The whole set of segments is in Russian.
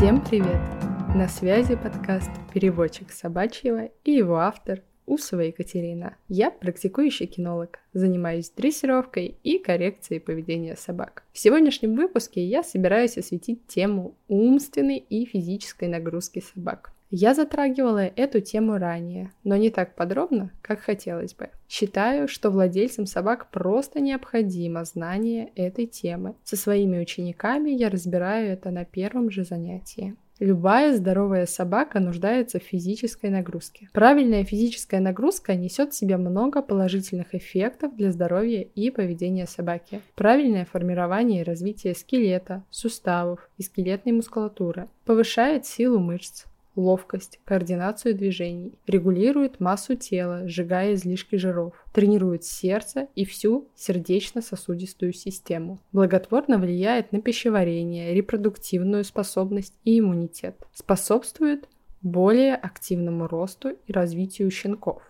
Всем привет! На связи подкаст «Переводчик собачьего» и его автор Усова Екатерина. Я практикующий кинолог, занимаюсь дрессировкой и коррекцией поведения собак. В сегодняшнем выпуске я собираюсь осветить тему умственной и физической нагрузки собак. Я затрагивала эту тему ранее, но не так подробно, как хотелось бы. Считаю, что владельцам собак просто необходимо знание этой темы. Со своими учениками я разбираю это на первом же занятии. Любая здоровая собака нуждается в физической нагрузке. Правильная физическая нагрузка несет в себе много положительных эффектов для здоровья и поведения собаки. Правильное формирование и развитие скелета, суставов и скелетной мускулатуры повышает силу мышц, ловкость, координацию движений, регулирует массу тела, сжигая излишки жиров, тренирует сердце и всю сердечно-сосудистую систему, благотворно влияет на пищеварение, репродуктивную способность и иммунитет, способствует более активному росту и развитию щенков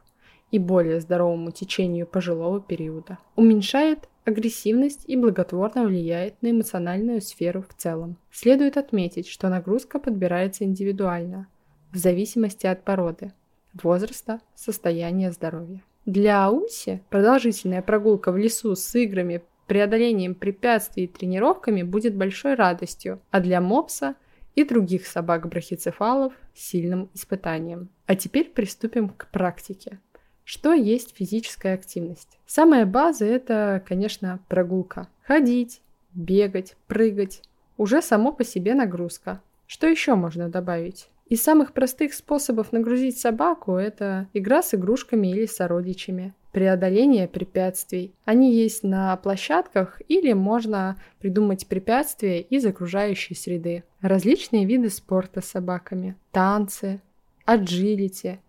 и более здоровому течению пожилого периода, уменьшает агрессивность и благотворно влияет на эмоциональную сферу в целом. Следует отметить, что нагрузка подбирается индивидуально, в зависимости от породы, возраста, состояния здоровья. Для Ауси продолжительная прогулка в лесу с играми, преодолением препятствий и тренировками будет большой радостью, а для Мопса и других собак-брахицефалов – сильным испытанием. А теперь приступим к практике. Что есть физическая активность? Самая база – это, конечно, прогулка. Ходить, бегать, прыгать. Уже само по себе нагрузка. Что еще можно добавить? Из самых простых способов нагрузить собаку – это игра с игрушками или сородичами, преодоление препятствий. Они есть на площадках или можно придумать препятствия из окружающей среды. Различные виды спорта с собаками, танцы, аджилити,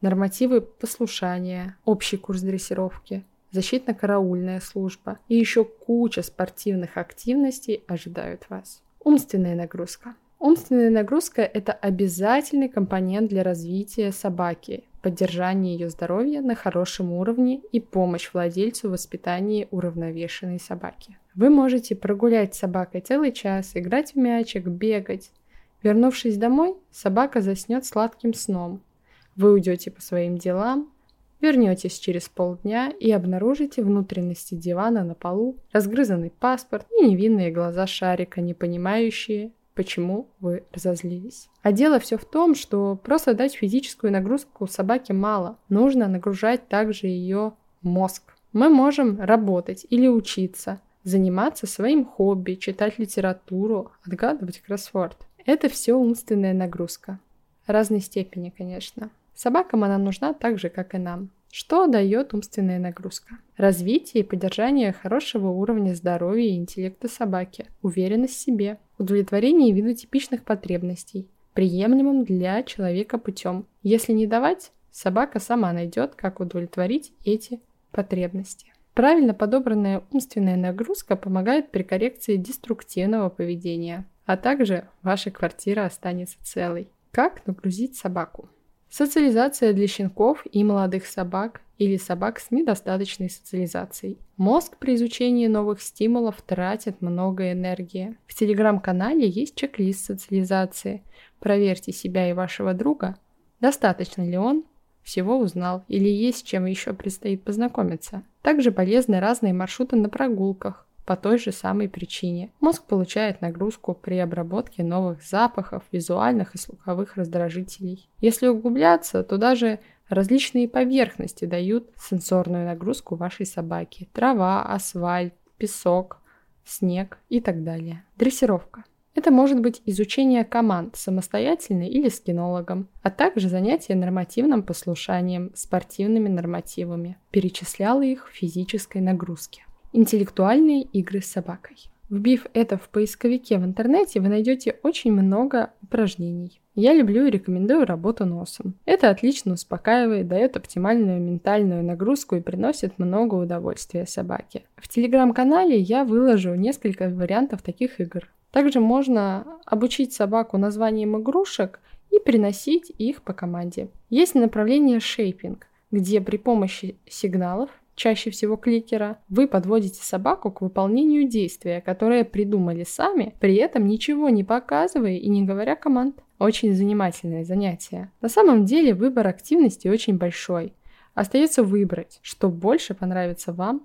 нормативы послушания, общий курс дрессировки, защитно-караульная служба и еще куча спортивных активностей ожидают вас. Умственная нагрузка. Умственная нагрузка – это обязательный компонент для развития собаки, поддержания ее здоровья на хорошем уровне и помощь владельцу в воспитании уравновешенной собаки. Вы можете прогулять с собакой целый час, играть в мячик, бегать. Вернувшись домой, собака заснет сладким сном. Вы уйдете по своим делам, вернетесь через полдня и обнаружите внутренности дивана на полу, разгрызанный паспорт и невинные глаза шарика, не понимающие, почему вы разозлились. А дело все в том, что просто дать физическую нагрузку собаке мало. Нужно нагружать также ее мозг. Мы можем работать или учиться, заниматься своим хобби, читать литературу, отгадывать кроссворд. Это все умственная нагрузка. Разной степени, конечно. Собакам она нужна так же, как и нам. Что дает умственная нагрузка? Развитие и поддержание хорошего уровня здоровья и интеллекта собаки, уверенность в себе, удовлетворение виду типичных потребностей, приемлемым для человека путем. Если не давать, собака сама найдет, как удовлетворить эти потребности. Правильно подобранная умственная нагрузка помогает при коррекции деструктивного поведения, а также ваша квартира останется целой. Как нагрузить собаку? Социализация для щенков и молодых собак или собак с недостаточной социализацией. Мозг при изучении новых стимулов тратит много энергии. В телеграм-канале есть чек-лист социализации. Проверьте себя и вашего друга, достаточно ли он всего узнал или есть чем еще предстоит познакомиться. Также полезны разные маршруты на прогулках, по той же самой причине. Мозг получает нагрузку при обработке новых запахов, визуальных и слуховых раздражителей. Если углубляться, то даже различные поверхности дают сенсорную нагрузку вашей собаке. Трава, асфальт, песок, снег и так далее. Дрессировка. Это может быть изучение команд самостоятельно или с кинологом, а также занятие нормативным послушанием, спортивными нормативами. Перечисляла их в физической нагрузке. Интеллектуальные игры с собакой. Вбив это в поисковике в интернете, вы найдете очень много упражнений. Я люблю и рекомендую работу носом. Это отлично успокаивает, дает оптимальную ментальную нагрузку и приносит много удовольствия собаке. В телеграм-канале я выложу несколько вариантов таких игр. Также можно обучить собаку названием игрушек и переносить их по команде. Есть направление шейпинг, где при помощи сигналов чаще всего кликера, вы подводите собаку к выполнению действия, которое придумали сами, при этом ничего не показывая и не говоря команд. Очень занимательное занятие. На самом деле выбор активности очень большой. Остается выбрать, что больше понравится вам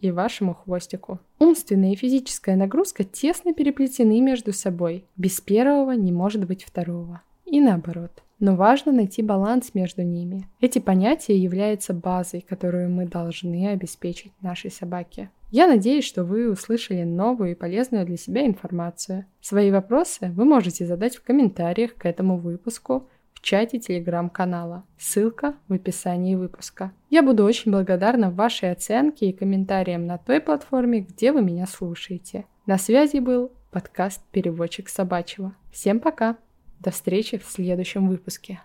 и вашему хвостику. Умственная и физическая нагрузка тесно переплетены между собой. Без первого не может быть второго. И наоборот. Но важно найти баланс между ними. Эти понятия являются базой, которую мы должны обеспечить нашей собаке. Я надеюсь, что вы услышали новую и полезную для себя информацию. Свои вопросы вы можете задать в комментариях к этому выпуску в чате телеграм-канала. Ссылка в описании выпуска. Я буду очень благодарна вашей оценке и комментариям на той платформе, где вы меня слушаете. На связи был подкаст «Переводчик собачьего». Всем пока! До встречи в следующем выпуске.